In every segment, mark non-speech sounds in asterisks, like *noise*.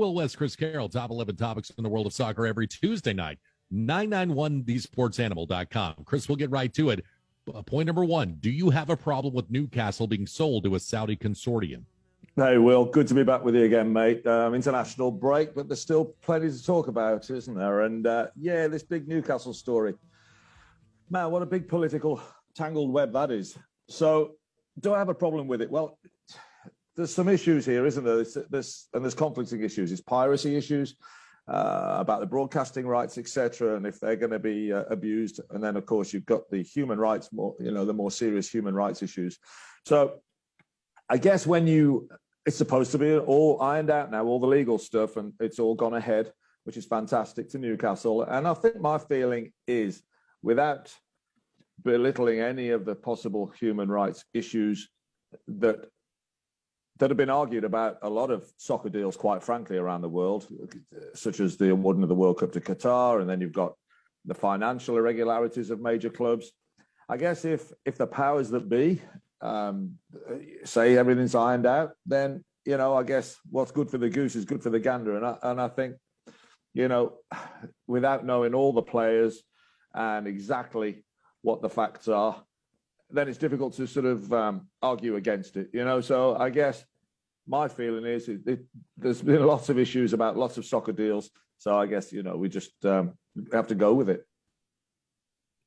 Will West, Chris Carroll, top 11 topics in the world of soccer every Tuesday night. 991thesportsanimal.com. Chris, we'll get right to it. Uh, point number one Do you have a problem with Newcastle being sold to a Saudi consortium? Hey, Will, good to be back with you again, mate. Um, international break, but there's still plenty to talk about, isn't there? And uh, yeah, this big Newcastle story. Man, what a big political tangled web that is. So, do I have a problem with it? Well, there's some issues here, isn't there? There's, there's and there's conflicting issues. There's piracy issues uh, about the broadcasting rights, etc., and if they're going to be uh, abused. And then, of course, you've got the human rights, more you know, the more serious human rights issues. So, I guess when you, it's supposed to be all ironed out now, all the legal stuff, and it's all gone ahead, which is fantastic to Newcastle. And I think my feeling is, without belittling any of the possible human rights issues that that have been argued about a lot of soccer deals, quite frankly, around the world, such as the awarding of the World Cup to Qatar, and then you've got the financial irregularities of major clubs. I guess if if the powers that be um, say everything's ironed out, then you know I guess what's good for the goose is good for the gander, and I, and I think you know without knowing all the players and exactly what the facts are, then it's difficult to sort of um, argue against it, you know. So I guess my feeling is it, it, there's been lots of issues about lots of soccer deals. So I guess you know we just um, have to go with it.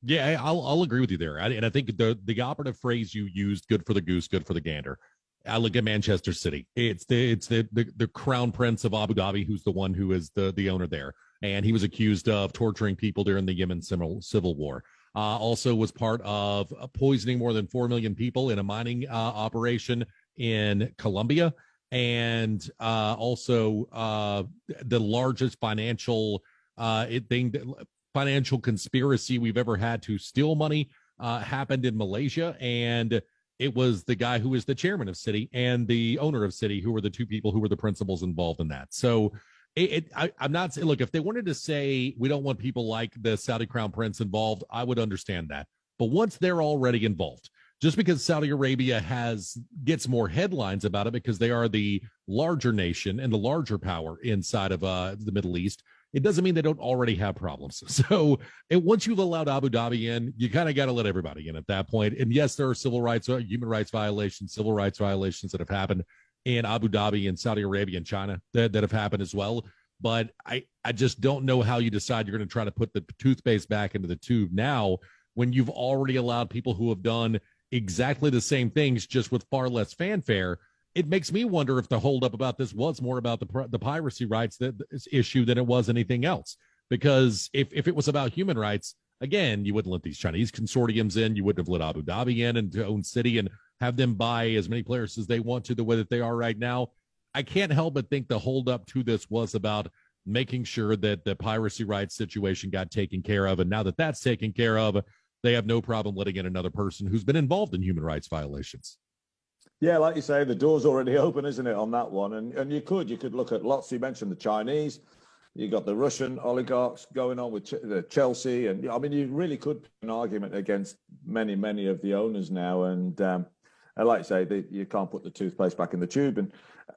Yeah, I'll I'll agree with you there, and I think the the operative phrase you used, "good for the goose, good for the gander." I look at Manchester City. It's the it's the, the the crown prince of Abu Dhabi, who's the one who is the the owner there, and he was accused of torturing people during the Yemen civil civil war. Uh, also was part of poisoning more than four million people in a mining uh, operation in Colombia and uh, also uh, the largest financial uh, thing, financial conspiracy we've ever had to steal money uh, happened in Malaysia, and it was the guy who was the chairman of City and the owner of City who were the two people who were the principals involved in that. So. It, it, I, I'm not look if they wanted to say we don't want people like the Saudi crown prince involved, I would understand that. But once they're already involved, just because Saudi Arabia has gets more headlines about it because they are the larger nation and the larger power inside of uh, the Middle East, it doesn't mean they don't already have problems. *laughs* So, once you've allowed Abu Dhabi in, you kind of got to let everybody in at that point. And yes, there are civil rights, uh, human rights violations, civil rights violations that have happened in Abu Dhabi and Saudi Arabia and China that, that have happened as well. But I, I just don't know how you decide you're going to try to put the toothpaste back into the tube now when you've already allowed people who have done exactly the same things, just with far less fanfare. It makes me wonder if the holdup about this was more about the the piracy rights that issue than it was anything else. Because if if it was about human rights, again, you wouldn't let these Chinese consortiums in. You wouldn't have let Abu Dhabi in and own city and have them buy as many players as they want to the way that they are right now. I can't help but think the holdup to this was about making sure that the piracy rights situation got taken care of. And now that that's taken care of, they have no problem letting in another person who's been involved in human rights violations. Yeah, like you say, the door's already *laughs* open, isn't it, on that one? And and you could you could look at lots. You mentioned the Chinese, you got the Russian oligarchs going on with the Chelsea, and I mean, you really could put an argument against many many of the owners now. And um, and like you say, you can't put the toothpaste back in the tube. And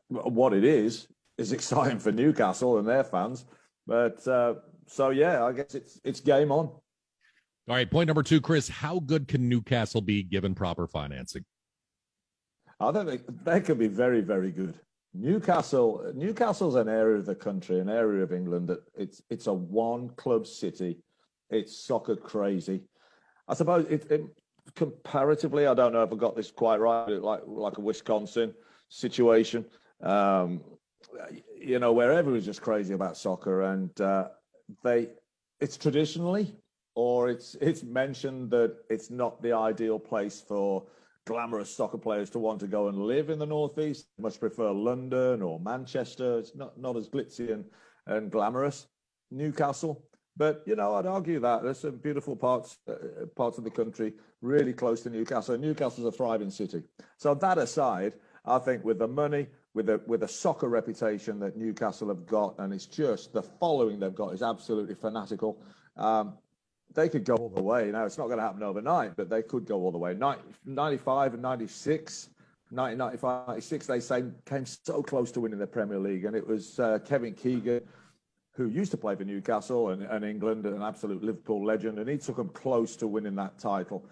what it is is *laughs* exciting for Newcastle and their fans. But uh, so yeah, I guess it's it's game on. All right, point number two, Chris. How good can Newcastle be given proper financing? I think they, they could be very, very good. Newcastle, Newcastle's an area of the country, an area of England that it's it's a one club city. It's soccer crazy. I suppose it, it comparatively, I don't know if I got this quite right, like like a Wisconsin situation. Um, you know, where everyone's just crazy about soccer, and uh, they it's traditionally or it's it's mentioned that it's not the ideal place for glamorous soccer players to want to go and live in the northeast. They much prefer London or Manchester. It's not not as glitzy and, and glamorous. Newcastle, but you know, I'd argue that there's some beautiful parts uh, parts of the country really close to Newcastle. Newcastle's a thriving city. So that aside, I think with the money, with a with a soccer reputation that Newcastle have got, and it's just the following they've got is absolutely fanatical. Um, they could go all the way. Now, it's not going to happen overnight, but they could go all the way. 95 and 96, 1995 96, they came so close to winning the Premier League. And it was uh, Kevin Keegan, who used to play for Newcastle and, and England, an absolute Liverpool legend. And he took them close to winning that title.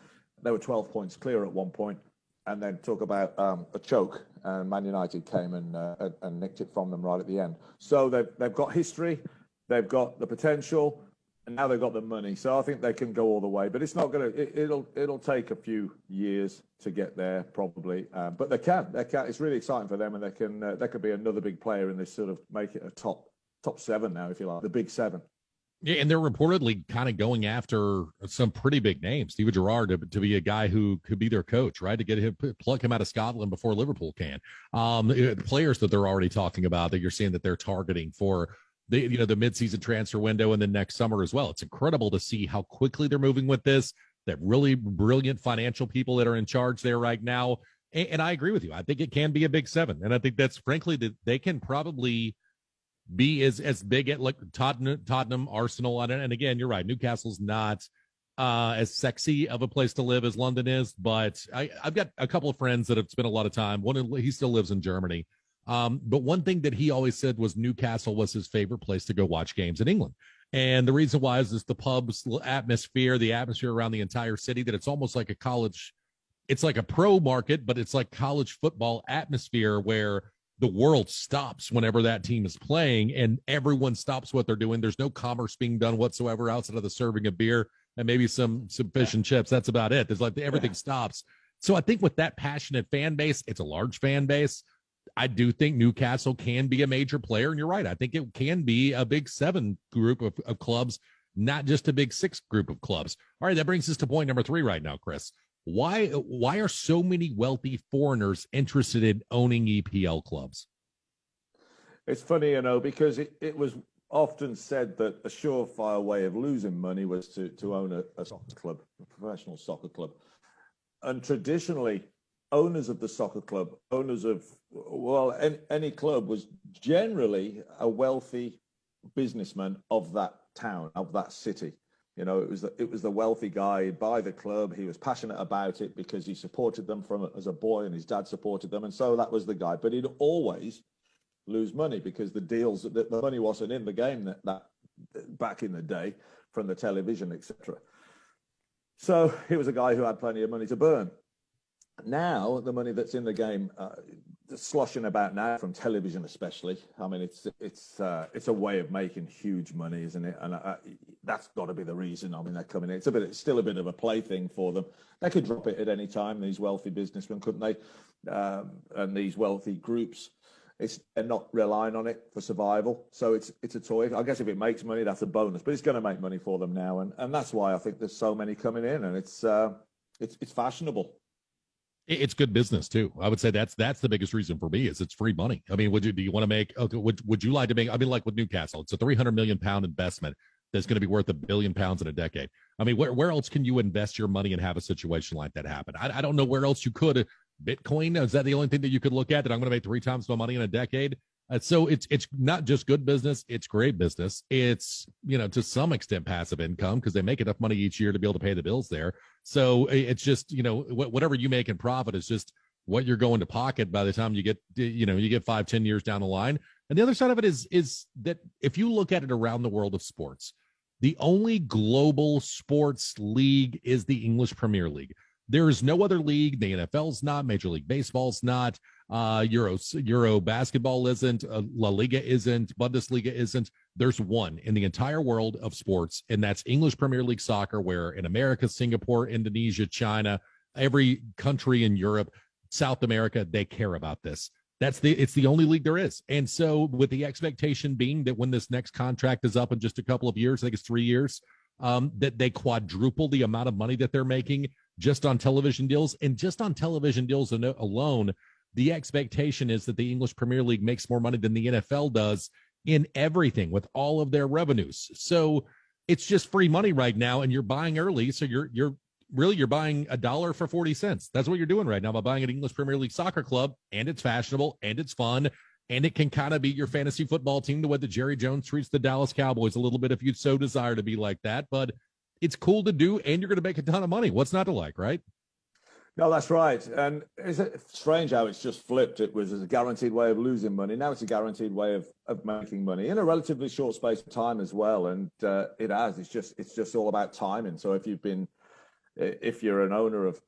They were 12 points clear at one point, and then talk about um, a choke. And Man United came and, uh, and nicked it from them right at the end. So they've, they've got history, they've got the potential, and now they've got the money. So I think they can go all the way. But it's not going to. It, will it'll take a few years to get there, probably. Uh, but they can. They can. It's really exciting for them, and they can. Uh, they could be another big player in this sort of make it a top top seven now, if you like, the big seven. Yeah, and they're reportedly kind of going after some pretty big names. Steven Gerrard to, to be a guy who could be their coach, right? To get him, pluck him out of Scotland before Liverpool can. Um, players that they're already talking about that you're seeing that they're targeting for the you know the midseason transfer window and then next summer as well. It's incredible to see how quickly they're moving with this. That really brilliant financial people that are in charge there right now. And, and I agree with you. I think it can be a big seven, and I think that's frankly that they can probably be as as big at like Tottenham, Tottenham, Arsenal, and, and again, you're right. Newcastle's not uh, as sexy of a place to live as London is, but I, I've got a couple of friends that have spent a lot of time. One, he still lives in Germany. Um, but one thing that he always said was Newcastle was his favorite place to go watch games in England. And the reason why is this the pub's atmosphere, the atmosphere around the entire city, that it's almost like a college, it's like a pro market, but it's like college football atmosphere where the world stops whenever that team is playing and everyone stops what they're doing. There's no commerce being done whatsoever outside of the serving of beer and maybe some some fish and chips. That's about it. There's like everything yeah. stops. So I think with that passionate fan base, it's a large fan base. I do think Newcastle can be a major player, and you're right. I think it can be a big seven group of, of clubs, not just a big six group of clubs. All right, that brings us to point number three right now, Chris. Why why are so many wealthy foreigners interested in owning EPL clubs? It's funny, you know, because it, it was often said that a surefire way of losing money was to, to own a, a soccer club, a professional soccer club. And traditionally, owners of the soccer club, owners of, well, any, any club was generally a wealthy businessman of that town, of that city. You know, it was the, it was the wealthy guy by the club. He was passionate about it because he supported them from as a boy, and his dad supported them, and so that was the guy. But he'd always lose money because the deals, the, the money wasn't in the game that, that back in the day from the television, etc. So he was a guy who had plenty of money to burn. Now the money that's in the game, uh, sloshing about now from television, especially. I mean, it's it's uh, it's a way of making huge money, isn't it? And uh, that's got to be the reason. I mean, they're coming in. It's a bit, it's still a bit of a plaything for them. They could drop it at any time. These wealthy businessmen, couldn't they? Um, and these wealthy groups, it's they're not relying on it for survival. So it's it's a toy. I guess if it makes money, that's a bonus. But it's going to make money for them now, and and that's why I think there's so many coming in, and it's uh, it's it's fashionable it's good business too. I would say that's that's the biggest reason for me is it's free money. I mean, would you do you want to make? Okay, would would you like to make? I mean, like with Newcastle, it's a three hundred million pound investment that's going to be worth a billion pounds in a decade. I mean, where where else can you invest your money and have a situation like that happen? I, I don't know where else you could. Bitcoin is that the only thing that you could look at that I'm going to make three times my money in a decade? Uh, so it's it's not just good business; it's great business. It's you know to some extent passive income because they make enough money each year to be able to pay the bills there. So it's just you know whatever you make in profit is just what you're going to pocket by the time you get you know you get five ten years down the line. And the other side of it is is that if you look at it around the world of sports, the only global sports league is the English Premier League. There is no other league. The NFL's not. Major League Baseball's not. Uh, Euro Euro basketball isn't. Uh, La Liga isn't. Bundesliga isn't. There's one in the entire world of sports, and that's English Premier League soccer, where in America, Singapore, Indonesia, China, every country in Europe, South America, they care about this. That's the it's the only league there is. And so with the expectation being that when this next contract is up in just a couple of years, I think it's three years, um, that they quadruple the amount of money that they're making just on television deals. And just on television deals alone, the expectation is that the English Premier League makes more money than the NFL does in everything with all of their revenues. So it's just free money right now, and you're buying early. So you're you're really you're buying a dollar for 40 cents. That's what you're doing right now by buying an English Premier League soccer club, and it's fashionable and it's fun. And it can kind of be your fantasy football team the way that Jerry Jones treats the Dallas Cowboys a little bit if you so desire to be like that. But it's cool to do, and you're going to make a ton of money. What's not to like, right? No, that's right. And it's strange how it's just flipped. It was a guaranteed way of losing money. Now it's a guaranteed way of, of making money in a relatively short space of time as well. And uh, it has. It's just it's just all about timing. So if you've been if you're an owner of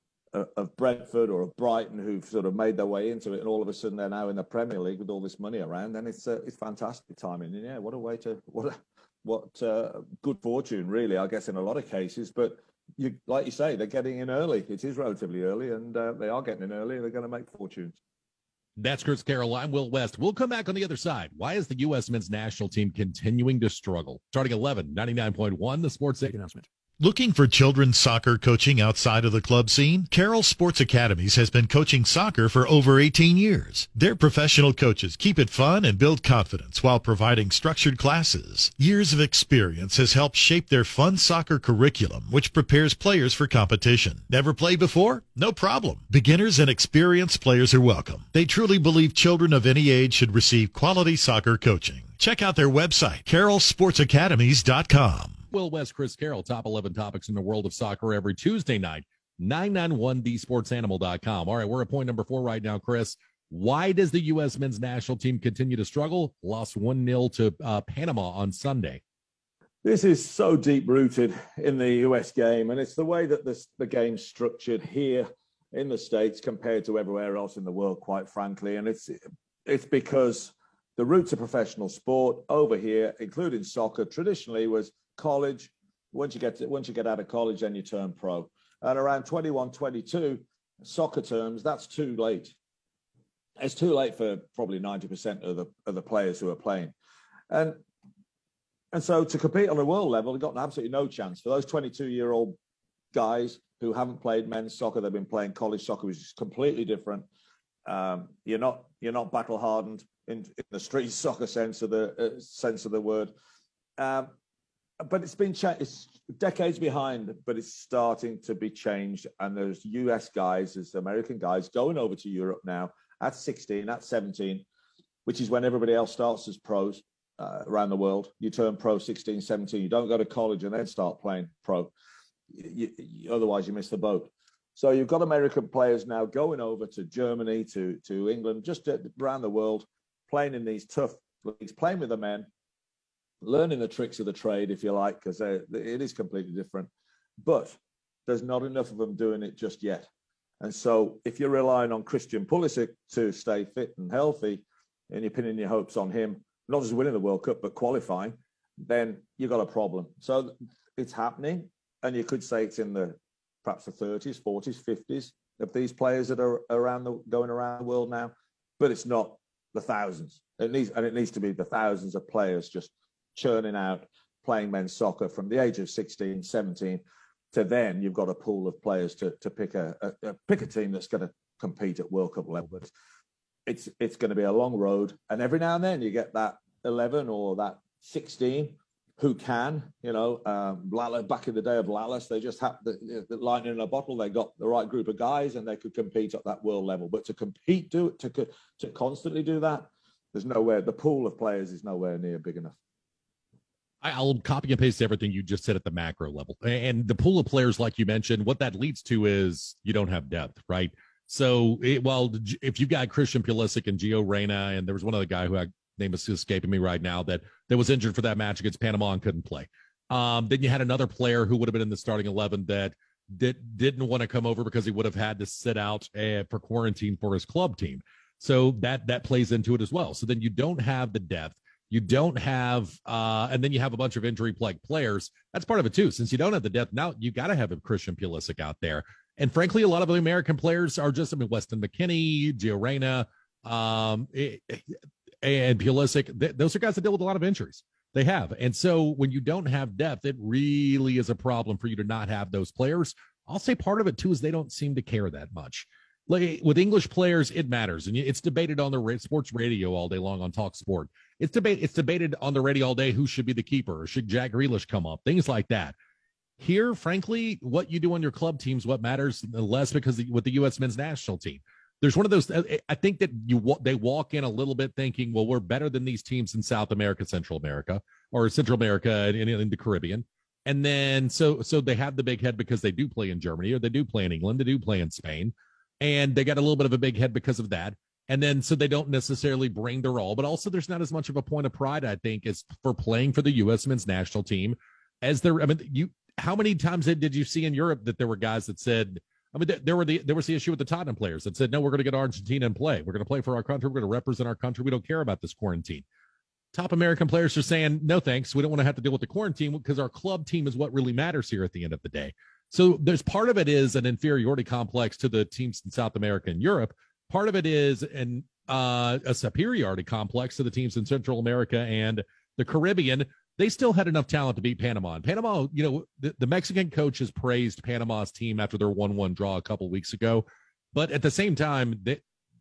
of Brentford or of Brighton who've sort of made their way into it, and all of a sudden they're now in the Premier League with all this money around, then it's uh, it's fantastic timing. And yeah, what a way to what a, what uh, good fortune, really, I guess, in a lot of cases. But you, like you say, they're getting in early. It is relatively early, and uh, they are getting in early. They're going to make fortunes. That's Chris Carroll. I'm Will West. We'll come back on the other side. Why is the U.S. men's national team continuing to struggle? Starting 11, 99.1, the Sports Animal. Looking for children's soccer coaching outside of the club scene? Carroll Sports Academies has been coaching soccer for over 18 years. Their professional coaches keep it fun and build confidence while providing structured classes. Years of experience has helped shape their fun soccer curriculum, which prepares players for competition. Never played before? No problem. Beginners and experienced players are welcome. They truly believe children of any age should receive quality soccer coaching. Check out their website, carrollsportsacademies.com. Will West, Chris Carroll, top 11 topics in the world of soccer every Tuesday night, 991thesportsanimal.com. All right, we're at point number four right now, Chris. Why does the U.S. men's national team continue to struggle? Lost 1 0 to uh, Panama on Sunday. This is so deep rooted in the US game, and it's the way that this, the game's structured here in the States compared to everywhere else in the world, quite frankly. And it's it's because the roots of professional sport over here, including soccer, traditionally was college. Once you get to, once you get out of college, then you turn pro. And around 21, 22, soccer terms, that's too late. It's too late for probably 90% of the of the players who are playing. And and so to compete on a world level, they've got absolutely no chance. For those 22 year old guys who haven't played men's soccer, they've been playing college soccer, which is completely different. Um, you're not you're not battle hardened in, in, the street *laughs* soccer sense of the uh, sense of the word. Um, but it's been cha- it's decades behind, but it's starting to be changed. And there's US guys, there's American guys going over to Europe now at 16, at 17, which is when everybody else starts as pros uh, around the world. You turn pro 16, 17. You don't go to college and then start playing pro. You, you, otherwise, you miss the boat. So you've got American players now going over to Germany, to to England, just around the world, playing in these tough leagues, playing with the men, learning the tricks of the trade, if you like, because it is completely different. But there's not enough of them doing it just yet. And so if you're relying on Christian Pulisic to stay fit and healthy, and you're pinning your hopes on him, not just winning the World Cup, but qualifying, then you've got a problem. So it's happening. And you could say it's in the perhaps the 30s, 40s, 50s of these players that are around the going around the world now, but it's not the thousands. It needs and it needs to be the thousands of players just churning out playing men's soccer from the age of 16, 17 to then you've got a pool of players to, to pick a, a, a pick a team that's going to compete at World Cup level. But it's it's going to be a long road, and every now and then you get that 11 or that 16 who can, you know, um, Lala, back in the day of Lalas, they just had the, the lightning in a bottle. They got the right group of guys and they could compete at that world level. But to compete, do to, to constantly do that, there's nowhere, the pool of players is nowhere near big enough. I'll copy and paste everything you just said at the macro level. And the pool of players, like you mentioned, what that leads to is you don't have depth, right? So, it, well, if you got Christian Pulisic and Gio Reyna, and there was one other guy who I name is escaping me right now that that was injured for that match against Panama and couldn't play. Um, then you had another player who would have been in the starting eleven that did didn't want to come over because he would have had to sit out uh, for quarantine for his club team. So that that plays into it as well. So then you don't have the depth. You don't have, uh, and then you have a bunch of injury plagued players. That's part of it too. Since you don't have the depth now, you got to have a Christian Pulisic out there. And frankly, a lot of the American players are just, I mean, Weston McKennie, Gio Reyna, um, and Pulisic, th- those are guys that deal with a lot of injuries. They have. And so when you don't have depth, it really is a problem for you to not have those players. I'll say part of it too is they don't seem to care that much. Like with English players, it matters, and it's debated on the sports radio all day long on Talk Sport. It's debate. It's debated on the radio all day who should be the keeper, or should Jack Grealish come up, things like that. Here, frankly, what you do on your club teams what matters less because with the U.S. men's national team, there's one of those. I think that you they walk in a little bit thinking, well, we're better than these teams in South America, Central America, or Central America and in, in the Caribbean. And then so so they have the big head because they do play in Germany or they do play in England, they do play in Spain, and they got a little bit of a big head because of that. And then so they don't necessarily bring their all, but also there's not as much of a point of pride, I think, as for playing for the U.S. men's national team as there. I mean, you how many times did you see in Europe that there were guys that said, I mean, there were the there was the issue with the Tottenham players that said, no, we're going to get Argentina and play. We're going to play for our country. We're going to represent our country. We don't care about this quarantine top American players are saying, no, thanks. We don't want to have to deal with the quarantine because our club team is what really matters here at the end of the day. So there's part of it is an inferiority complex to the teams in South America and Europe. Part of it is an uh, a superiority complex to the teams in Central America and the Caribbean. They still had enough talent to beat Panama. And Panama, you know, the, the Mexican coach has praised Panama's team after their one-one draw a couple weeks ago, but at the same time, that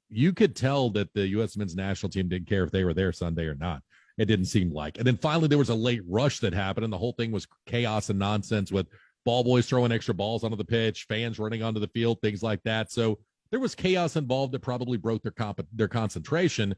you could tell that the U.S. men's national team didn't care if they were there Sunday or not. It didn't seem like. And then finally, there was a late rush that happened, and the whole thing was chaos and nonsense with ball boys throwing extra balls onto the pitch, fans running onto the field, things like that. So there was chaos involved that probably broke their comp- their concentration.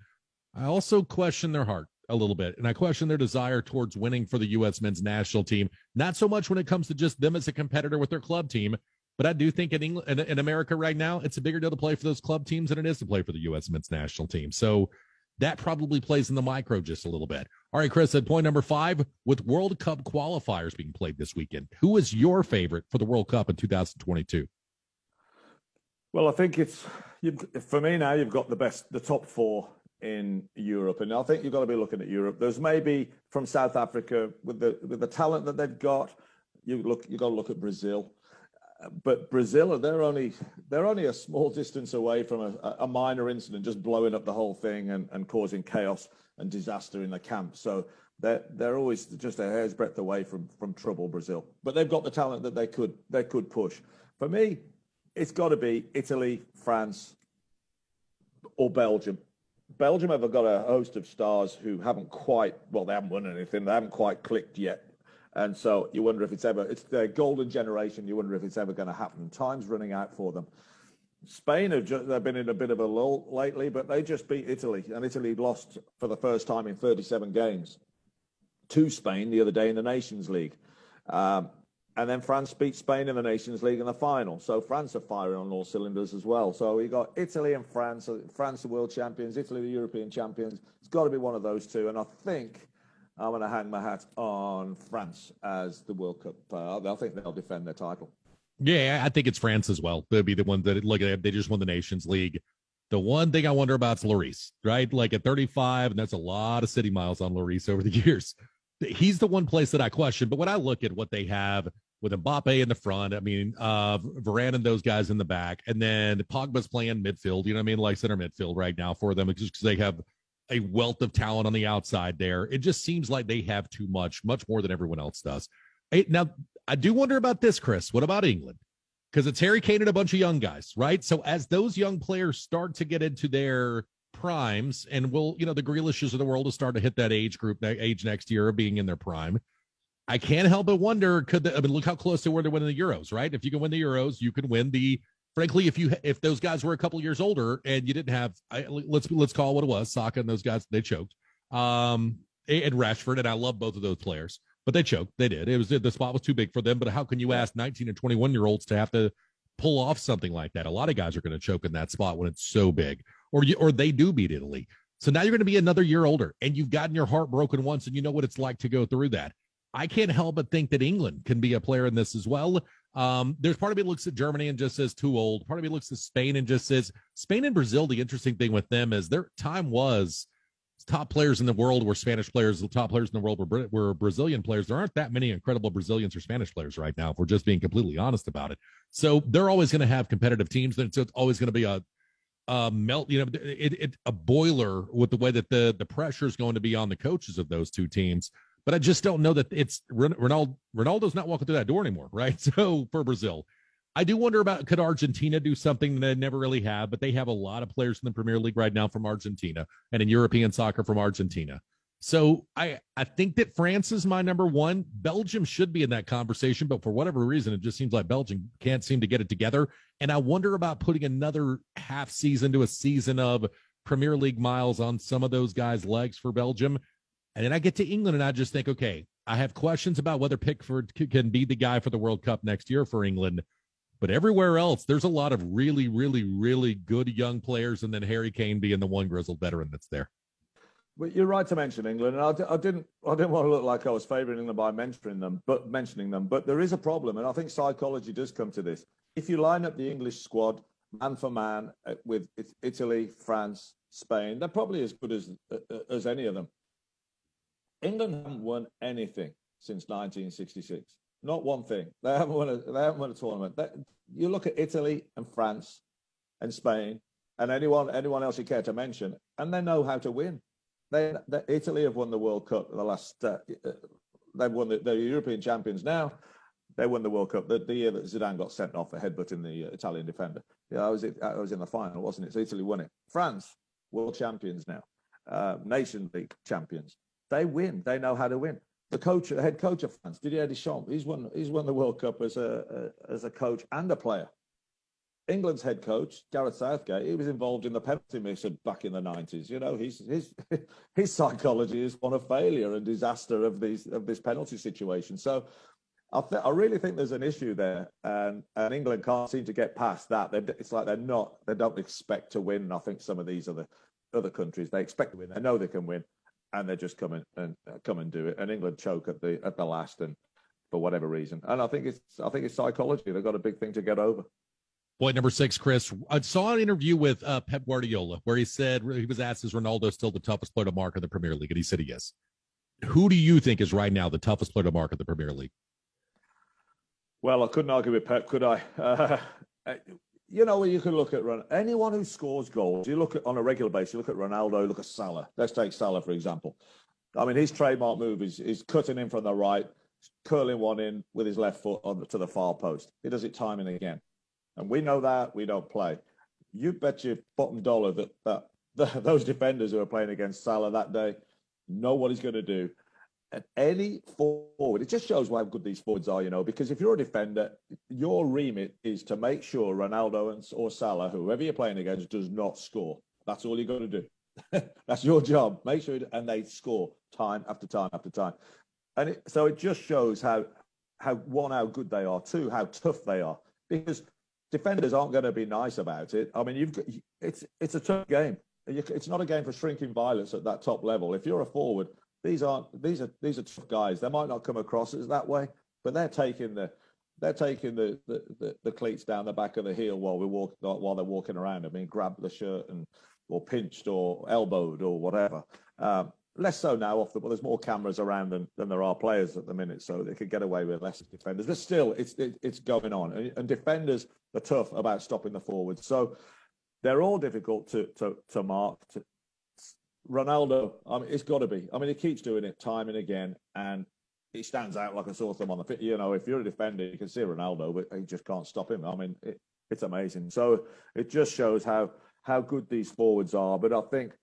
I also question their heart a little bit, and I question their desire towards winning for the U.S. men's national team. Not so much when it comes to just them as a competitor with their club team, but I do think in England, in, in America right now, it's a bigger deal to play for those club teams than it is to play for the U.S. men's national team. So that probably plays in the micro just a little bit. All right, Chris, at point number five, with World Cup qualifiers being played this weekend, who is your favorite for the World Cup in 2022? Well, I think it's for me now. You've got the best, the top four in Europe, and I think you've got to be looking at Europe. There's maybe from South Africa with the with the talent that they've got. You look, you've got to look at Brazil but Brazil, they're only they're only a small distance away from a, a minor incident just blowing up the whole thing and, and causing chaos and disaster in the camp. So they're they're always just a hair's breadth away from from trouble, Brazil. But they've got the talent that they could they could push. For me, it's got to be Italy, France, or Belgium. Belgium have got a host of stars who haven't quite well, they haven't won anything, they haven't quite clicked yet and so you wonder if it's ever, it's their golden generation. You wonder if it's ever going to happen. Time's running out for them. Spain have just, they've been in a bit of a lull lately, but they just beat Italy, and Italy lost for the first time in 37 games to Spain the other day in the Nations League. Um, and then France beat Spain in the Nations League in the final. So France are firing on all cylinders as well. So we got Italy and France. France the world champions, Italy the European champions. It's got to be one of those two. And I think I'm going to hang my hat on France as the World Cup. Uh, I think they'll defend their title. Yeah, I think it's France as well. They'll be the one that look at. They just won the Nations League. The one thing I wonder about is Lloris, right? Like at 35, and that's a lot of city miles on Lloris over the *laughs* years. He's the one place that I question. But when I look at what they have with Mbappe in the front, I mean, uh, Varane and those guys in the back, and then Pogba's playing midfield. You know what I mean? Like center midfield right now for them, just because they have a wealth of talent on the outside there. It just seems like they have too much, much more than everyone else does. Now, I do wonder about this, Chris. What about England? Because it's Harry Kane and a bunch of young guys, right? So as those young players start to get into their primes, and will you know the Grealishes of the world will start to hit that age group, that age next year of being in their prime. I can't help but wonder, could the, I mean, look how close they were to winning the Euros, right? If you can win the Euros, you can win the frankly, if you if those guys were a couple years older and you didn't have, I, let's let's call it what it was, Saka and those guys, they choked. Um, and Rashford, and I love both of those players, but they choked. They did. It was the spot was too big for them. But how can you ask 19 and 21 year olds to have to pull off something like that? A lot of guys are going to choke in that spot when it's so big, or you, or they do beat Italy. So now you're going to be another year older, and you've gotten your heart broken once, and you know what it's like to go through that. I can't help but think that England can be a player in this as well. Um, there's part of me looks at Germany and just says too old. Part of me looks at Spain and just says Spain and Brazil. The interesting thing with them is their time was top players in the world were Spanish players. The top players in the world were, were Brazilian players. There aren't that many incredible Brazilians or Spanish players right now. If we're just being completely honest about it, so they're always going to have competitive teams. Then so it's always going to be a uh, melt, you know, it, it, a boiler with the way that the the pressure is going to be on the coaches of those two teams. But I just don't know that it's Ronaldo. Ronaldo's not walking through that door anymore, right? *laughs* So for Brazil, I do wonder about could Argentina do something that they never really have, but they have a lot of players in the Premier League right now from Argentina and in European soccer from Argentina. So I I think that France is my number one. Belgium should be in that conversation, but for whatever reason, it just seems like Belgium can't seem to get it together. And I wonder about putting another half season to a season of Premier League miles on some of those guys' legs for Belgium and then I get to England and I just think, okay, I have questions about whether Pickford can be the guy for the World Cup next year for England. But everywhere else, there's a lot of really, really, really good young players, and then Harry Kane being the one grizzled veteran that's there. But you're right to mention England, and I, I, didn't. I didn't want to look like I was favouring them by mentioning them, but mentioning them. But there is a problem, and I think psychology does come to this. If you line up the English squad man for man uh, with Italy, France, Spain, they're probably as good as uh, uh, as any of them. England haven't won anything since 1966. Not one thing. They haven't won a. They haven't won a tournament. They, you look at Italy and France, and Spain, and anyone anyone else you care to mention, and they know how to win. They, they Italy have won the World Cup the last. Uh, uh they've won the, the European champions now. They won the World Cup the, the year that Zidane got sent off for headbutting the uh, Italian defender. Yeah, I was I was in the final, wasn't it? So Italy won it. France, world champions now, uh, Nation League champions. They win. They know how to win. The coach, the head coach of France, Didier Deschamps, he's won. He's won the World Cup as a, a as a coach and a player. England's head coach, Gareth Southgate, he was involved in the penalty mission back in the nineties. You know, his his *laughs* his psychology is one of failure and disaster of these of this penalty situation. So I, th- I really think there's an issue there, and and England can't seem to get past that. They're, it's like they're not, they don't expect to win. I think some of these other other countries they expect to win. They know they can win, and they just come and, and uh, come and do it. And England choke at the at the last, and for whatever reason. And I think it's I think it's psychology. They've got a big thing to get over. Point number six, Chris. I saw an interview with uh, Pep Guardiola where he said he was asked, "Is Ronaldo still the toughest player to mark in the Premier League?" And he said, "He is." Who do you think is right now the toughest player to mark in the Premier League? Well, I couldn't argue with Pep, could I? *laughs* Uh, you know, you can look at anyone who scores goals. You look at on a regular basis. You look at Ronaldo. Look at Salah. Let's take Salah for example. I mean, his trademark move is, is cutting in from the right, curling one in with his left foot on, to the far post. He does it time and again, and we know that we don't play. You bet your bottom dollar that that *laughs* those defenders who are playing against Salah that day know what he's going to do at any forward. It just shows how good these forwards are, you know, because if you're a defender, your remit is to make sure Ronaldo and, or Salah, whoever you're playing against, does not score. That's all you've got to do. *laughs* That's your job. Make sure, and they score time after time after time. And it, so it just shows how, how one, how good they are, two, how tough they are, because defenders aren't going to be nice about it. I mean, you've got, it's it's a tough game. It's not a game for shrinking violence at that top level. If you're a forward, these aren't these are these are tough guys. They might not come across as that way, but they're taking the they're taking the, the, the, the cleats down the back of the heel while we walk while they're walking around. I mean, grab the shirt and or pinched or elbowed or whatever. Um, less so now off the but there's more cameras around than, than there are players at the minute so they could get away with less defenders but still it's it, it's going on and, and, defenders are tough about stopping the forwards so they're all difficult to to, to mark to, Ronaldo, I mean, it's got to be. I mean, he keeps doing it time and again, and he stands out like a sore thumb on the fit. You know, if you're a defender, you can see Ronaldo, but he just can't stop him. I mean, it, it's amazing. So it just shows how how good these forwards are. But I think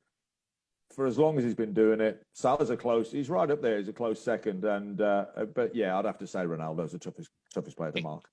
for as long as he's been doing it, Salah's a close. He's right up there. He's a close second. And uh, but yeah, I'd have to say Ronaldo's the toughest toughest player to mark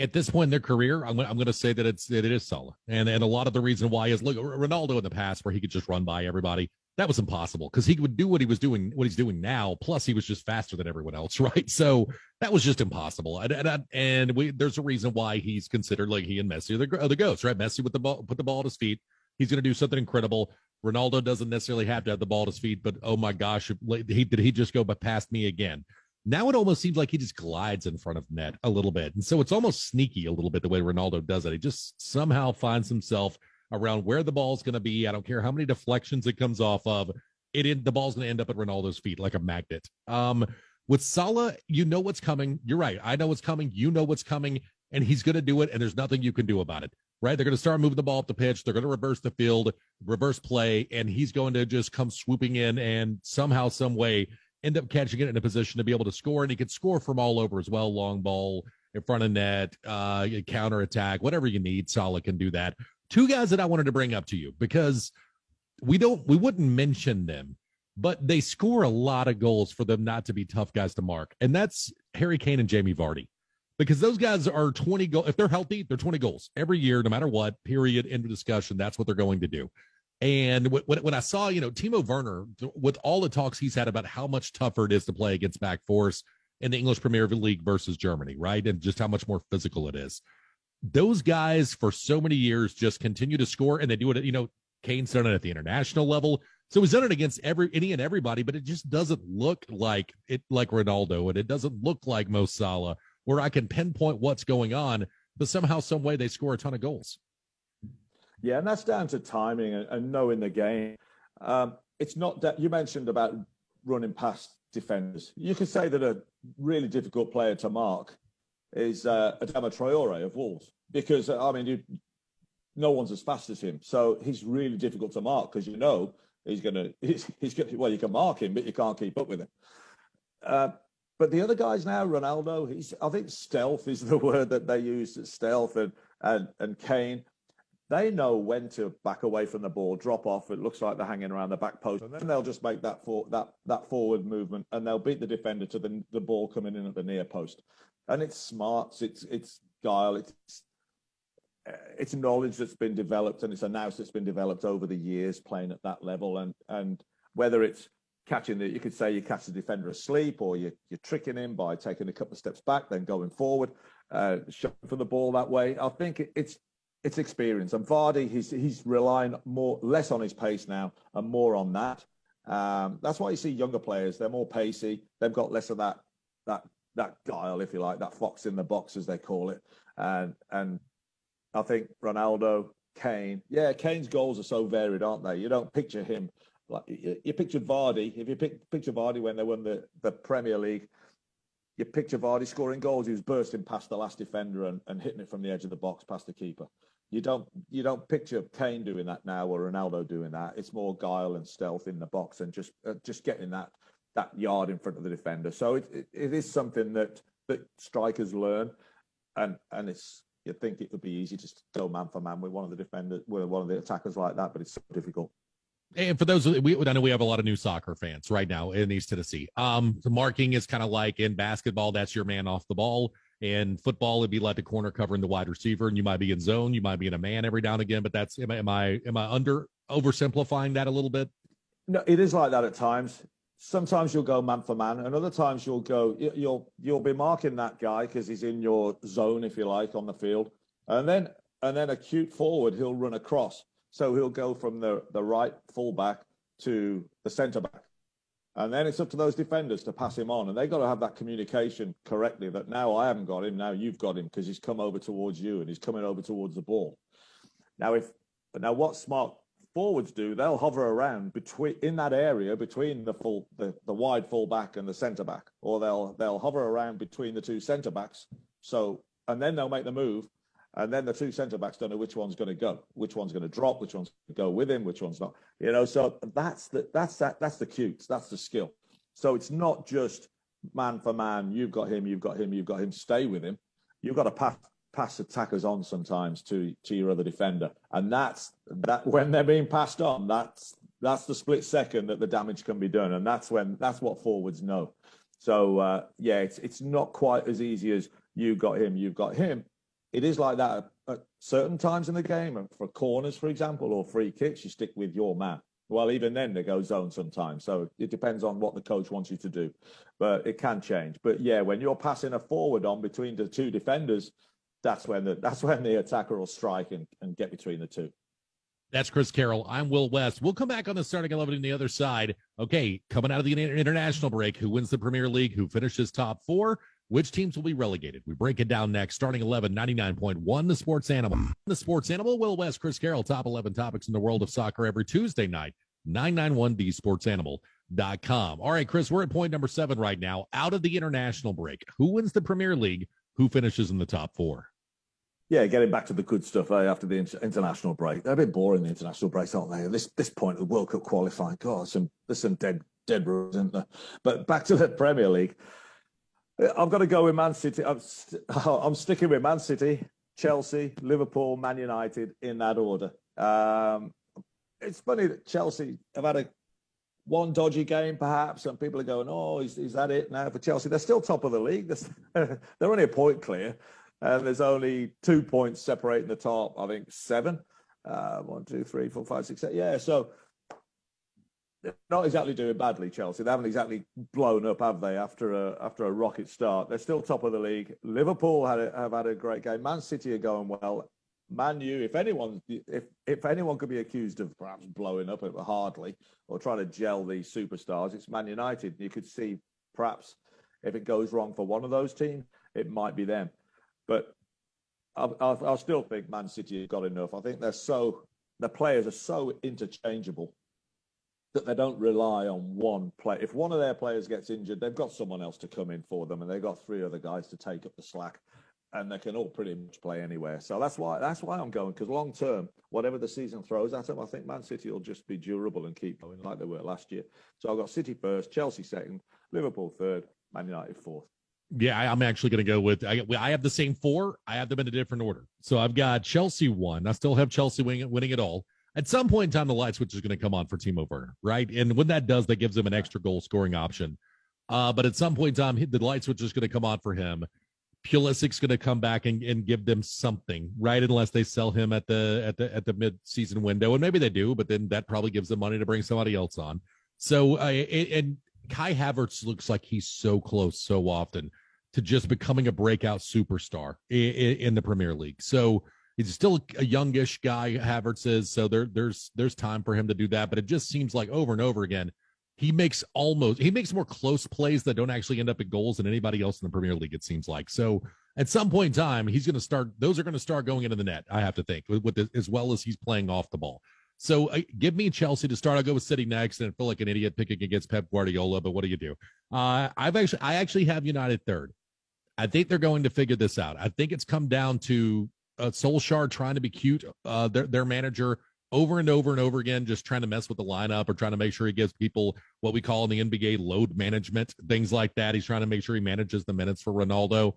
at this point in their career, I'm, I'm going to say that it's that it is Salah, and and a lot of the reason why is look Ronaldo in the past where he could just run by everybody that was impossible because he would do what he was doing, what he's doing now. Plus, he was just faster than everyone else, *laughs* right? So that was just impossible. And and, and we, there's a reason why he's considered like he and Messi are the, are the ghosts, right? Messi with the ball, put the ball at his feet. He's going to do something incredible. Ronaldo doesn't necessarily have to have the ball at his feet, but oh my gosh, he did he just go past me again? Now it almost seems like he just glides in front of net a little bit, and so it's almost sneaky a little bit the way Ronaldo does it. He just somehow finds himself around where the ball's going to be. I don't care how many deflections it comes off of. It in, the ball's going to end up at Ronaldo's feet like a magnet. Um, with Salah, you know what's coming. You're right. I know what's coming. You know what's coming, and he's going to do it. And there's nothing you can do about it. Right? They're going to start moving the ball up the pitch. They're going to reverse the field, reverse play, and he's going to just come swooping in and somehow, some way, end up catching it in a position to be able to score. And he can score from all over as well. Long ball in front of net, uh, counter attack, whatever you need. Salah can do that two guys that I wanted to bring up to you because we don't we wouldn't mention them, but they score a lot of goals for them not to be tough guys to mark. And that's Harry Kane and Jamie Vardy. Because those guys are 20 goals. If they're healthy, they're 20 goals every year, no matter what, period, end of discussion. That's what they're going to do. And when, when I saw, you know, Timo Werner, with all the talks he's had about how much tougher it is to play against back force in the English Premier League versus Germany, right? And just how much more physical it is. Those guys for so many years just continue to score and they do it, you know, Kane's done it at the international level. So he's done it against every any and everybody, but it just doesn't look like it like Ronaldo and it doesn't look like Mo Salah, where I can pinpoint what's going on, but somehow, some way they score a ton of goals. Yeah, and that's down to timing and, and knowing the game. Um, it's not that you mentioned about running past defenders. You could say that a really difficult player to mark is uh, Adama Traore of Wolves because I mean, you, no one's as fast as him, so he's really difficult to mark because you know he's gonna *laughs* he's, he's gonna well you can mark him, but you can't keep up with him. Uh, but the other guys now, Ronaldo, he's I think stealth is *laughs* the word that they use. Stealth and and and Kane they know when to back away from the ball, drop off. It looks like they're hanging around the back post, and then they'll just make that for, that that forward movement, and they'll beat the defender to the the ball coming in at the near post. And it's smarts, it's it's guile, it's it's knowledge that's been developed, and it's a nous that's been developed over the years playing at that level, and and whether it's catching the, you could say you catch the defender asleep, or you you're tricking him by taking a couple of steps back, then going forward, uh, the ball that way. I think it's it's experience. And Vardy, he's he's relying more less on his pace now and more on that. Um, that's why you see younger players; they're more pacey. They've got less of that that that guile, if you like, that fox in the box, as they call it. And and I think Ronaldo, Kane, yeah, Kane's goals are so varied, aren't they? You don't picture him like you, you picture Vardy. If you pick, picture Vardy when they won the the Premier League, you picture Vardy scoring goals. He was bursting past the last defender and, and hitting it from the edge of the box past the keeper. You don't you don't picture Kane doing that now or Ronaldo doing that. It's more guile and stealth in the box and just uh, just getting that that yard in front of the defender. So it, it, it is something that that strikers learn, and and it's you think it would be easy to go man for man with one of the defenders, with one of the attackers like that, but it's so difficult. And for those, we I know we have a lot of new soccer fans right now in East Tennessee. Um, the marking is kind of like in basketball, that's your man off the ball. In football, it'd be like the corner covering the wide receiver, and you might be in zone, you might be in a man every now and again. But that's am I am I, am I under oversimplifying that a little bit? No, it is like that at times. Sometimes you'll go man for man, and other times you'll go you'll you'll be marking that guy because he's in your zone, if you like, on the field, and then and then a cute forward he'll run across so he'll go from the, the right fullback to the centre back. And then it's up to those defenders to pass him on. And they've got to have that communication correctly that now I haven't got him, now you've got him because he's come over towards you and he's coming over towards the ball. Now, if now what smart forwards do, they'll hover around between in that area between the full the, the wide fullback and the centre back, or they'll they'll hover around between the two centre backs. So and then they'll make the move and then the two centre backs don't know which one's going to go, which one's going to drop, which one's going to go with him, which one's not. You know, so that's the that's that that's the cute, that's the skill. So it's not just man for man. You've got him, you've got him, you've got him. Stay with him. You've got to pass pass attackers on sometimes to to your other defender, and that's that when they're being passed on. That's that's the split second that the damage can be done, and that's when that's what forwards know. So uh, yeah, it's it's not quite as easy as you got him, you've got him it is like that at certain times in the game. For corners, for example, or free kicks, you stick with your man. Well, even then they go zone sometimes. So it depends on what the coach wants you to do, but it can change. But yeah, when you're passing a forward on between the two defenders, that's when the that's when the attacker will strike and, and get between the two. That's Chris Carroll. I'm Will West. We'll come back on the starting 11 on the other side. Okay, coming out of the international break, who wins the Premier League, who finishes top four, which teams will be relegated? We break it down next. Starting 11, 99.1, the sports animal. The sports animal, Will West, Chris Carroll, top 11 topics in the world of soccer every Tuesday night, 991thesportsanimal.com. All right, Chris, we're at point number seven right now. Out of the international break, who wins the Premier League? Who finishes in the top four? Yeah, getting back to the good stuff eh, after the international break. They're a bit boring, the international breaks, aren't they? At this, this point the World Cup qualifying, God, some, there's some dead, dead rules, isn't there? But back to the Premier League. I've got to go with Man City. I'm, st- *laughs* I'm sticking with Man City, Chelsea, Liverpool, Man United in that order. Um, it's funny that Chelsea have had a one dodgy game, perhaps, and people are going, "Oh, is, is that it now for Chelsea?" They're still top of the league. *laughs* They're only a point clear, and there's only two points separating the top. I think seven. Uh, one, two, three, four, five, six, seven. Yeah, so they're not exactly doing badly, Chelsea. They haven't exactly blown up, have they? After a after a rocket start, they're still top of the league. Liverpool had a, have had a great game. Man City are going well. Man U, if anyone if if anyone could be accused of perhaps blowing up, uh, hardly or trying to gel these superstars, it's Man United. You could see perhaps if it goes wrong for one of those teams, it might be them. But I, I, I still think Man City have got enough. I think they're so the players are so interchangeable that they don't rely on one player. If one of their players gets injured, they've got someone else to come in for them, and they've got three other guys to take up the slack, and they can all pretty much play anywhere. So that's why that's why I'm going because long term, whatever the season throws at them, I think Man City will just be durable and keep going like they were last year. So I've got City first, Chelsea second, Liverpool third, Man United fourth. Yeah, I, am actually going to go with. I, I, have the same four. I have them in a different order. So I've got Chelsea one. I still have Chelsea winning, winning it all. At some point in time, the light switch is going to come on for Timo Werner, right? And when that does, that gives him an extra goal scoring option. Uh, but at some point in time, the light switch is going to come on for him. Pulisic's going to come back and, and give them something, right? Unless they sell him at the at the at the mid season window, and maybe they do, but then that probably gives them money to bring somebody else on. So, uh, and Kai Havertz looks like he's so close so often to just becoming a breakout superstar in, in the Premier League. So he's still a youngish guy, Havertz is. So there, there's there's time for him to do that. But it just seems like over and over again, he makes almost he makes more close plays that don't actually end up at goals than anybody else in the Premier League. It seems like so. At some point in time, he's going to start. Those are going to start going into the net. I have to think with, with as well as he's playing off the ball. So uh, give me Chelsea to start. I'll go with City next, and I feel like an idiot picking against Pep Guardiola. But what do you do? Uh, I've actually, I actually have United third. I think they're going to figure this out. I think it's come down to uh, Solskjaer trying to be cute, uh, their their manager over and over and over again, just trying to mess with the lineup or trying to make sure he gives people what we call in the NBA load management, things like that. He's trying to make sure he manages the minutes for Ronaldo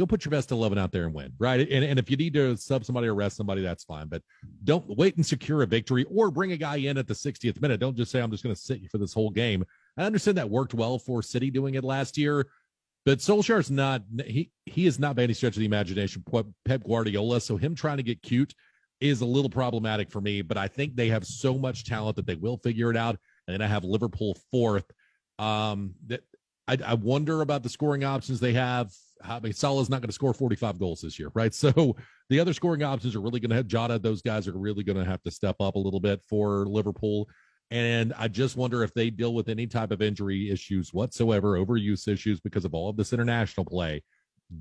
go put your best 11 out there and win, right? And, and if you need to sub somebody or rest somebody, that's fine. But don't wait and secure a victory or bring a guy in at the 60th minute. Don't just say, I'm just going to sit you for this whole game. I understand that worked well for City doing it last year, but Solskjaer's not, he, he is not by any stretch of the imagination Pep Guardiola. So him trying to get cute is a little problematic for me, but I think they have so much talent that they will figure it out. And then I have Liverpool fourth. Um, that I, I wonder about the scoring options they have. I mean, Salah's not going to score 45 goals this year, right? *laughs* So the other scoring options are really going to have Jota. Those guys are really going to have to step up a little bit for Liverpool. And I just wonder if they deal with any type of injury issues whatsoever, overuse issues because of all of this international play.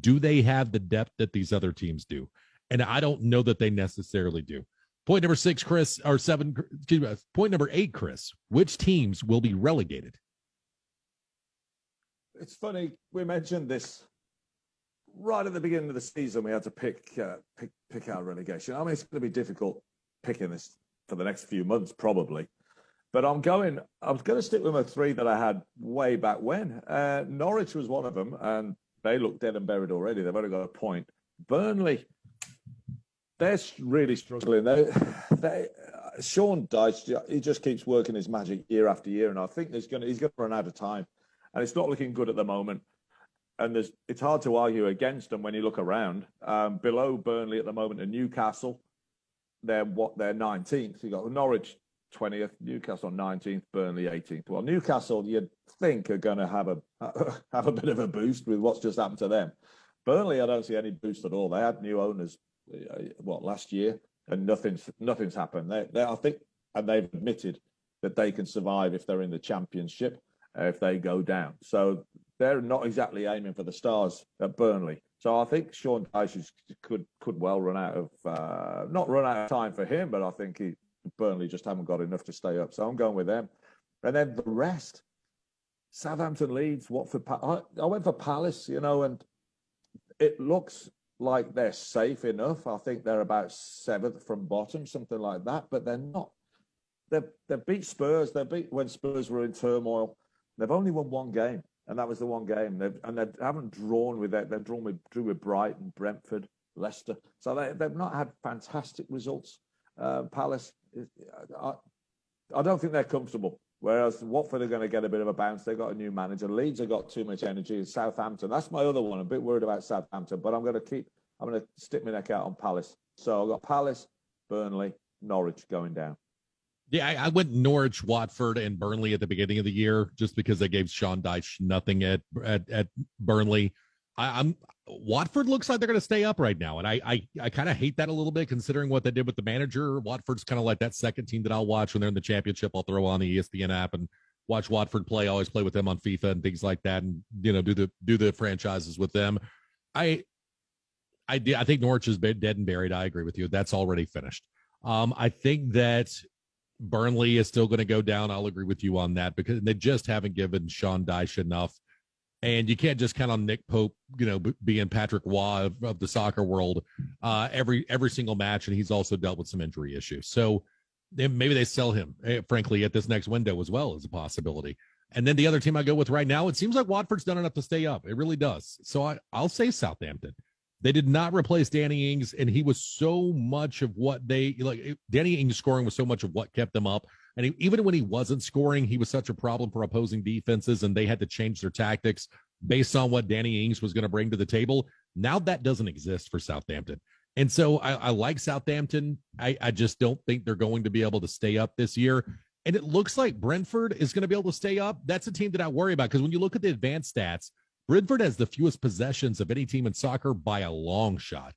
Do they have the depth that these other teams do? And I don't know that they necessarily do. Point number six, Chris, or seven, excuse me, point number eight, Chris. Which teams will be relegated? it's funny we mentioned this right at the beginning of the season. We had to pick uh, pick pick our relegation. I mean, it's going to be difficult picking this for the next few months, probably. But I'm going. I was going to stick with my three that I had way back when. Uh, Norwich was one of them, and they look dead and buried already. They've only got a point. Burnley, they're really struggling. They, they, Sean Dyche, he just keeps working his magic year after year, and I think there's going he's going to run out of time and it's not looking good at the moment. And there's, it's hard to argue against them when you look around. Um, below Burnley at the moment, and Newcastle, they're what they're 19th. You got Norwich 20th, Newcastle 19th, Burnley 18th. Well, Newcastle you'd think are going to have a *laughs* have a bit of a boost with what's just happened to them. Burnley, I don't see any boost at all. They had new owners, uh, what last year, and nothing's nothing's happened. They, they I think, and they've admitted that they can survive if they're in the championship if they go down. So they're not exactly aiming for the stars at Burnley. So I think Sean Dyche could could well run out of uh, not run out of time for him, but I think he Burnley just haven't got enough to stay up. So I'm going with them. And then the rest, Southampton, Leeds, Watford. I, I went for Palace, you know, and it looks like they're safe enough. I think they're about seventh from bottom, something like that. But they're not. They they beat Spurs. They beat when Spurs were in turmoil. They've only won one game, and that was the one game. They've, and they haven't drawn with it. They've drawn with drew with Brighton, Brentford, Leicester. So they, they've not had fantastic results. Uh, Palace, I, I don't think they're comfortable. Whereas Watford are going to get a bit of a bounce. They've got a new manager. Leeds have got too much energy. Southampton, that's my other one. I'm a bit worried about Southampton, but I'm going to keep, I'm going to stick my neck out on Palace. So I've got Palace, Burnley, Norwich going down. Yeah, I, I, went Norwich, Watford, and Burnley at the beginning of the year just because they gave Sean Dyche nothing at at, at Burnley. I, am Watford looks like they're going to stay up right now, and I I, I kind of hate that a little bit considering what they did with the manager. Watford's kind of like that second team that I'll watch when they're in the championship. I'll throw on the ESPN app and watch Watford play. I always play with them on FIFA and things like that, and you know do the do the franchises with them. I I. I think Norwich is dead and buried. I agree with you. That's already finished. Um, I think that Burnley is still going to go down. I'll agree with you on that because they just haven't given Sean Dyche enough. And you can't just count on Nick Pope, you know, being Patrick Roy of, of the soccer world uh, every every single match, and he's also dealt with some injury issues. So maybe they sell him, eh, frankly, at this next window as well as a possibility. And then the other team I go with right now, it seems like Watford's done enough to stay up. It really does. So I, I'll say Southampton. They did not replace Danny Ings, and he was so much of what they like. Danny Ings scoring was so much of what kept them up. And he, even when he wasn't scoring, he was such a problem for opposing defenses, and they had to change their tactics based on what Danny Ings was going to bring to the table. Now that doesn't exist for Southampton. And so I, I like Southampton. I, I just don't think they're going to be able to stay up this year. And it looks like Brentford is going to be able to stay up. That's a team that I worry about because when you look at the advanced stats, Brentford has the fewest possessions of any team in soccer by a long shot.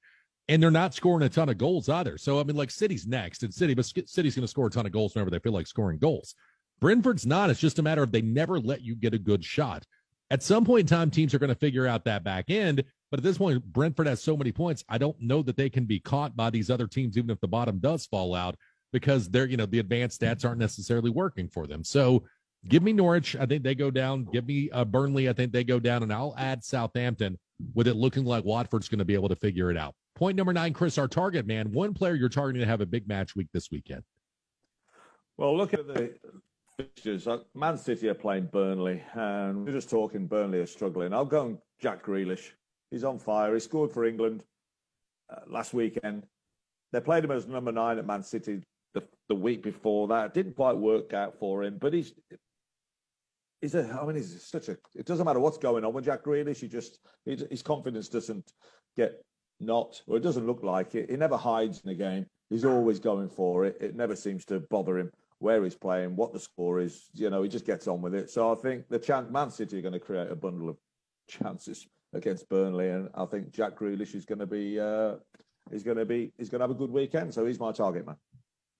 And they're not scoring a ton of goals either. So, I mean, like City's next, and City, but City's going to score a ton of goals whenever they feel like scoring goals. Brentford's not. It's just a matter of they never let you get a good shot. At some point in time, teams are going to figure out that back end. But at this point, Brentford has so many points. I don't know that they can be caught by these other teams, even if the bottom does fall out, because they're, you know, the advanced stats aren't necessarily working for them. So Give me Norwich. I think they go down. Give me uh, Burnley. I think they go down. And I'll add Southampton with it looking like Watford's going to be able to figure it out. Point number nine, Chris, our target man. One player you're targeting to have a big match week this weekend. Well, look at the fixtures. Uh, Man City are playing Burnley, and we're just talking Burnley are struggling. I'll go on Jack Grealish. He's on fire. He scored for England uh, last weekend. They played him as number nine at Man City the, the week before that. It didn't quite work out for him, but he's he's a, I mean, he's such a. It doesn't matter what's going on with Jack Grealish. He just his confidence doesn't get not, or it doesn't look like it. He never hides in a game. He's always going for it. It never seems to bother him where he's playing, what the score is. You know, he just gets on with it. So I think the chance Man City are going to create a bundle of chances against Burnley, and I think Jack Grealish is going to be. Uh, He's going to be. He's going to have a good weekend. So he's my target man.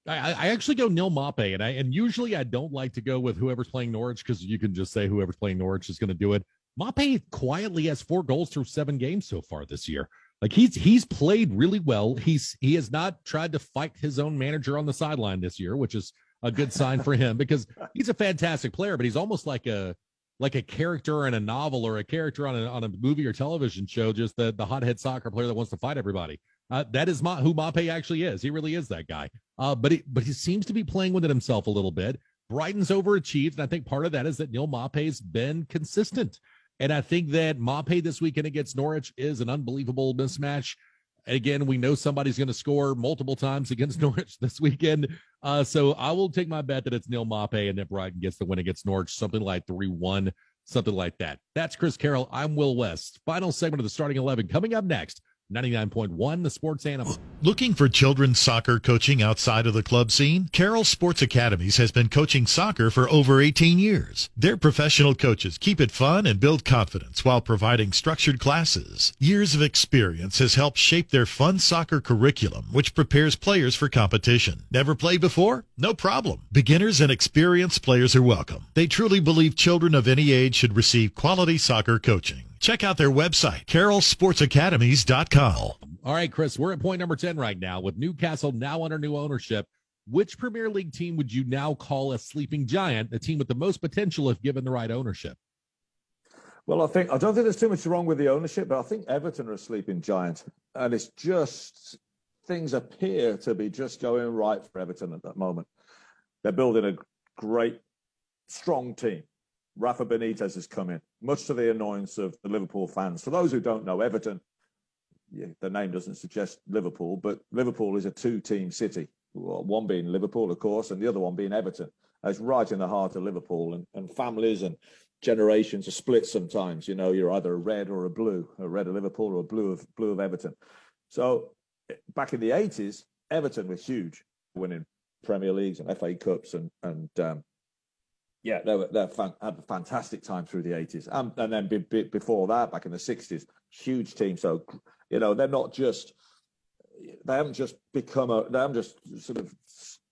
I, I, actually go Neal Maupay, and I and usually I don't like to go with whoever's playing Norwich because you can just say whoever's playing Norwich is going to do it. Maupay quietly has four goals through seven games so far this year. Like he's he's played really well. He's he has not tried to fight his own manager on the sideline this year, which is a good sign for him because *laughs* he's a fantastic player. But he's almost like a like a character in a novel or a character on a on a movie or television show, just the the hothead soccer player that wants to fight everybody. Uh, that is Ma- who Maupay actually is. He really is that guy. Uh, but he, but he seems to be playing with it himself a little bit. Brighton's overachieved, and I think part of that is that Neal Maupay's been consistent. And I think that Maupay this weekend against Norwich is an unbelievable mismatch. Again, we know somebody's going to score multiple times against *laughs* Norwich this weekend. Uh, so I will take my bet that it's Neal Maupay and that Brighton gets the win against Norwich, something like 3 1, something like that. That's Chris Carroll. I'm Will West. Final segment of the starting 11 coming up next 99.1 The Sports Animal. Looking for children's soccer coaching outside of the club scene? Carroll Sports Academies has been coaching soccer for over 18 years. Their professional coaches keep it fun and build confidence while providing structured classes. Years of experience has helped shape their fun soccer curriculum, which prepares players for competition. Never played before? No problem. Beginners and experienced players are welcome. They truly believe children of any age should receive quality soccer coaching. Check out their website, carrollsportsacademies.com. All right, Chris, we're at point number 10 right now with Newcastle now under new ownership. Which Premier League team would you now call a sleeping giant, the team with the most potential if given the right ownership? Well, I think I don't think there's too much wrong with the ownership, but I think Everton are a sleeping giant, and it's just things appear to be just going right for Everton at that moment. They're building a great, strong team. Rafa Benitez has come in, much to the annoyance of the Liverpool fans. For those who don't know, Everton, yeah, the name doesn't suggest Liverpool, but Liverpool is a two-team city. One being Liverpool, of course, and the other one being Everton. It's right in the heart of Liverpool, and, and families and generations are split sometimes. You know, you're either a red or a blue, a red of Liverpool or a blue of blue of Everton. So back in the 80s, Everton was huge. winning Premier Leagues and FA Cups and and um, yeah, they were they had a fantastic time through the eighties, um, and then be, be, before that, back in the sixties, huge team. So you know they're not just they haven't just become a they haven't just sort of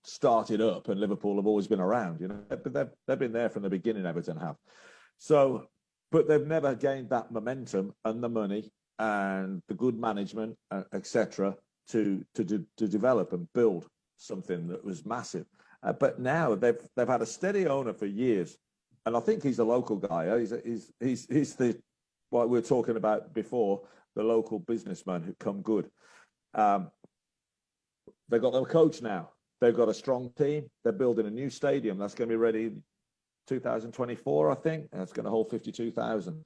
started up, and Liverpool have always been around. You know, but they've they've been there from the beginning. Everton have. So, but they've never gained that momentum and the money and the good management, uh, etc., to to to develop and build something that was massive. Uh, but now they've they've had a steady owner for years, and I think he's a local guy. He's he's he's he's the what we were talking about before, the local businessman who come good. Um, they've got their coach now. They've got a strong team. They're building a new stadium that's going to be ready 2024, I think. And it's going to hold 52,000.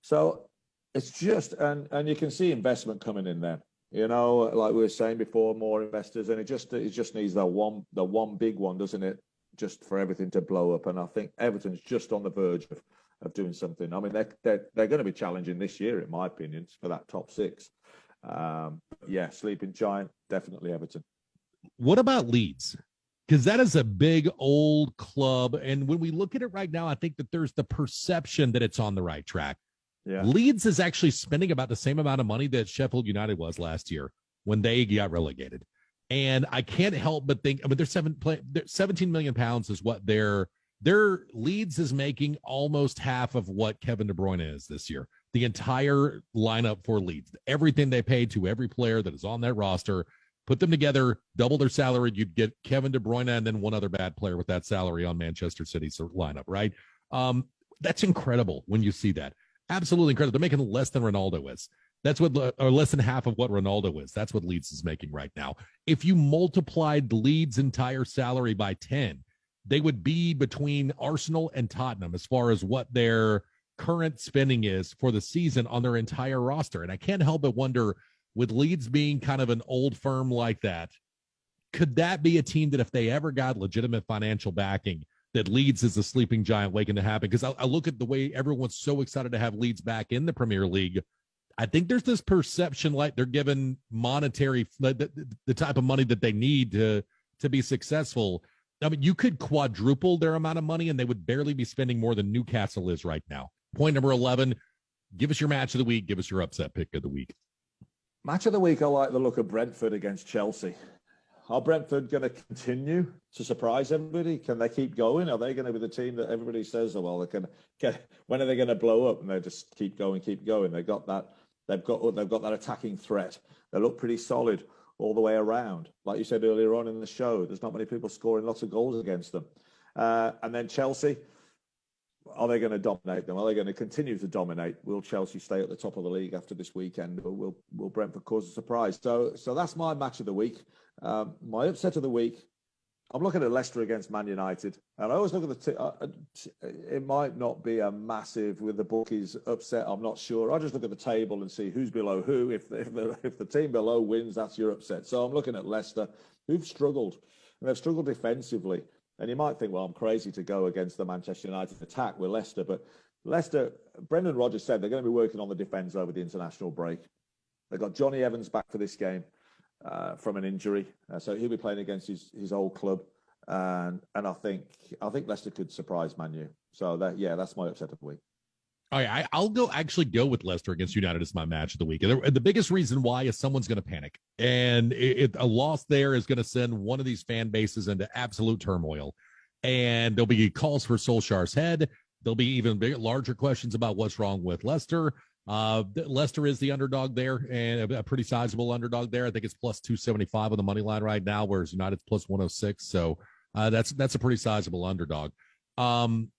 So it's just, and and you can see investment coming in there. You know, like we were saying before, more investors, and it just it just needs that one the one big one, doesn't it? Just for everything to blow up. And I think Everton's just on the verge of of doing something. I mean, they're they're, they're going to be challenging this year, in my opinion, for that top six. Um, yeah, sleeping giant, definitely Everton. What about Leeds? Because that is a big old club, and when we look at it right now, I think that there's the perception that it's on the right track. Yeah. Leeds is actually spending about the same amount of money that Sheffield United was last year when they got relegated. And I can't help but think, I mean, they're seven, they're 17 million pounds is what their their Leeds is making almost half of what Kevin De Bruyne is this year. The entire lineup for Leeds, everything they paid to every player that is on that roster, put them together, double their salary, you'd get Kevin De Bruyne and then one other bad player with that salary on Manchester City's lineup, right? Um, that's incredible when you see that absolutely incredible. They're making less than Ronaldo is. That's what, or less than half of what Ronaldo is. That's what Leeds is making right now. If you multiplied Leeds' entire salary by 10, they would be between Arsenal and Tottenham as far as what their current spending is for the season on their entire roster. And I can't help but wonder, with Leeds being kind of an old firm like that, could that be a team that if they ever got legitimate financial backing, that Leeds is a sleeping giant waking to happen. Because I, I, look at the way everyone's so excited to have Leeds back in the Premier League. I think there's this perception like they're given monetary the, the, the type of money that they need to to be successful. I mean, you could quadruple their amount of money and they would barely be spending more than Newcastle is right now. Point number 11, give us your match of the week. Give us your upset pick of the week. Match of the week, I like the look of Brentford against Chelsea. Are Brentford going to continue to surprise everybody? Can they keep going? Are they going to be the team that everybody says, "Oh well, they can get"? When are they going to blow up? And they just keep going, keep going. They got that. They've got they've got that attacking threat. They look pretty solid all the way around. Like you said earlier on in the show, there's not many people scoring lots of goals against them. Uh, and then Chelsea, are they going to dominate them? Are they going to continue to dominate? Will Chelsea stay at the top of the league after this weekend, or will will Brentford cause a surprise? So, so that's my match of the week. Um, my upset of the week. I'm looking at Leicester against Man United, and I always look at the. T- uh, uh it might not be a massive with the bookies upset. I'm not sure. I just look at the table and see who's below who. If if the, if the team below wins, that's your upset. So I'm looking at Leicester, who've struggled, and they've struggled defensively. And you might think, well, I'm crazy to go against the Manchester United attack with Leicester, but Leicester, Brendan Rodgers said they're going to be working on the defence over the international break. They've got Jonny Evans back for this game uh, from an injury, uh, so he'll be playing against his, his old club, and and I think I think Leicester could surprise Manu. So that yeah, that's my upset of the week. All right, I, will go actually go with Leicester against United as my match of the week. And the, the biggest reason why is someone's going to panic, and it, it, a loss there is going to send one of these fan bases into absolute turmoil. And there'll be calls for Solskjaer's head. There'll be even bigger, larger questions about what's wrong with Leicester. Uh, Leicester is the underdog there and a, a pretty sizable underdog there. I think it's plus 275 on the money line right now, whereas United's plus 106. So uh, that's that's a pretty sizable underdog. Um,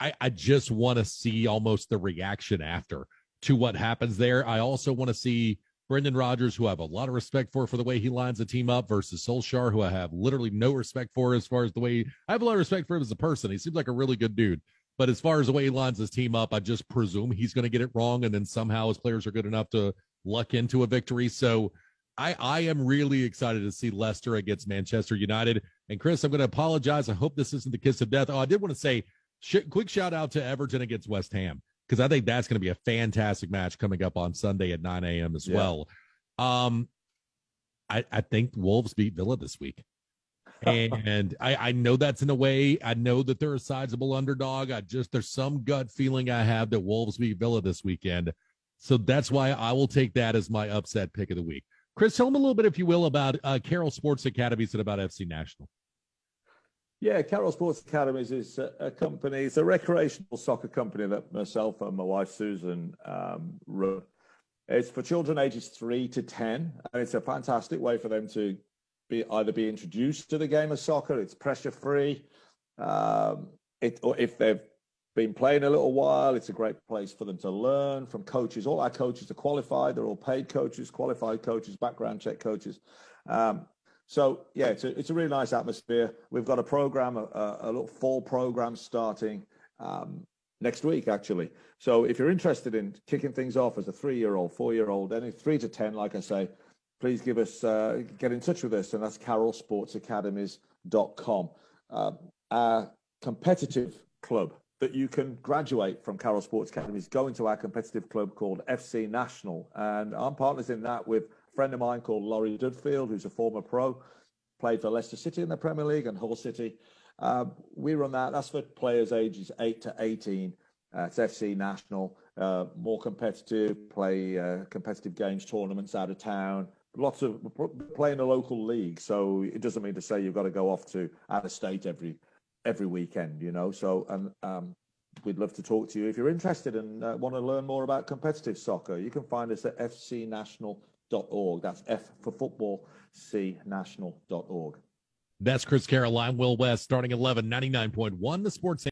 I, I just want to see almost the reaction after to what happens there. I also want to see Brendan Rodgers, who I have a lot of respect for for the way he lines the team up, versus Solskjaer, who I have literally no respect for as far as the way I have a lot of respect for him as a person. He seems like a really good dude. But as far as the way he lines his team up, I just presume he's going to get it wrong, and then somehow his players are good enough to luck into a victory. So I, I am really excited to see Leicester against Manchester United. And Chris, I'm going to apologize. I hope this isn't the kiss of death. Oh, I did want to say Sh- quick shout out to Everton against West Ham because I think that's going to be a fantastic match coming up on Sunday at 9 a.m. as yeah. well. Um, I, I think Wolves beat Villa this week. And I, I know that's in a way. I know that they're a sizable underdog. I just there's some gut feeling I have that Wolves beat Villa this weekend, so that's why I will take that as my upset pick of the week. Chris, tell them a little bit, if you will, about uh, Carroll Sports Academies and about FC National. Yeah, Carroll Sports Academies is a, a, company. It's a recreational soccer company that myself and my wife Susan um, run. It's for children ages three to ten, and it's a fantastic way for them to be either be introduced to the game of soccer. It's pressure free. Um, it, or if they've been playing a little while, it's a great place for them to learn from coaches. All our coaches are qualified. They're all paid coaches, qualified coaches, background check coaches. Um, so yeah, it's a, it's a really nice atmosphere. We've got a program, a, a little fall program starting um, next week, actually. So if you're interested in kicking things off as a three-year-old, four-year-old, any three to ten, like I say, please give us uh, get in touch with us, and that's carrollsportsacademies.com. Uh, our competitive club that you can graduate from Carroll Sports Academies, go into our competitive club called FC National, and I'm partners in that with a friend of mine called Lawrie Dudfield, who's a former pro, played for Leicester City in the Premier League and Hull City. Uh, we run that. That's for players ages 8 to 18. Uh, it's FC National, uh, more competitive, play uh, competitive games, tournaments out of town. Lots of play in a local league, so it doesn't mean to say you've got to go off to out of state every every weekend, you know. So, and um, we'd love to talk to you if you're interested and uh, want to learn more about competitive soccer. You can find us at FC National national.org. That's F for football, C national.org. That's Chris Caroline, Will West, starting 11, 99.1, the sports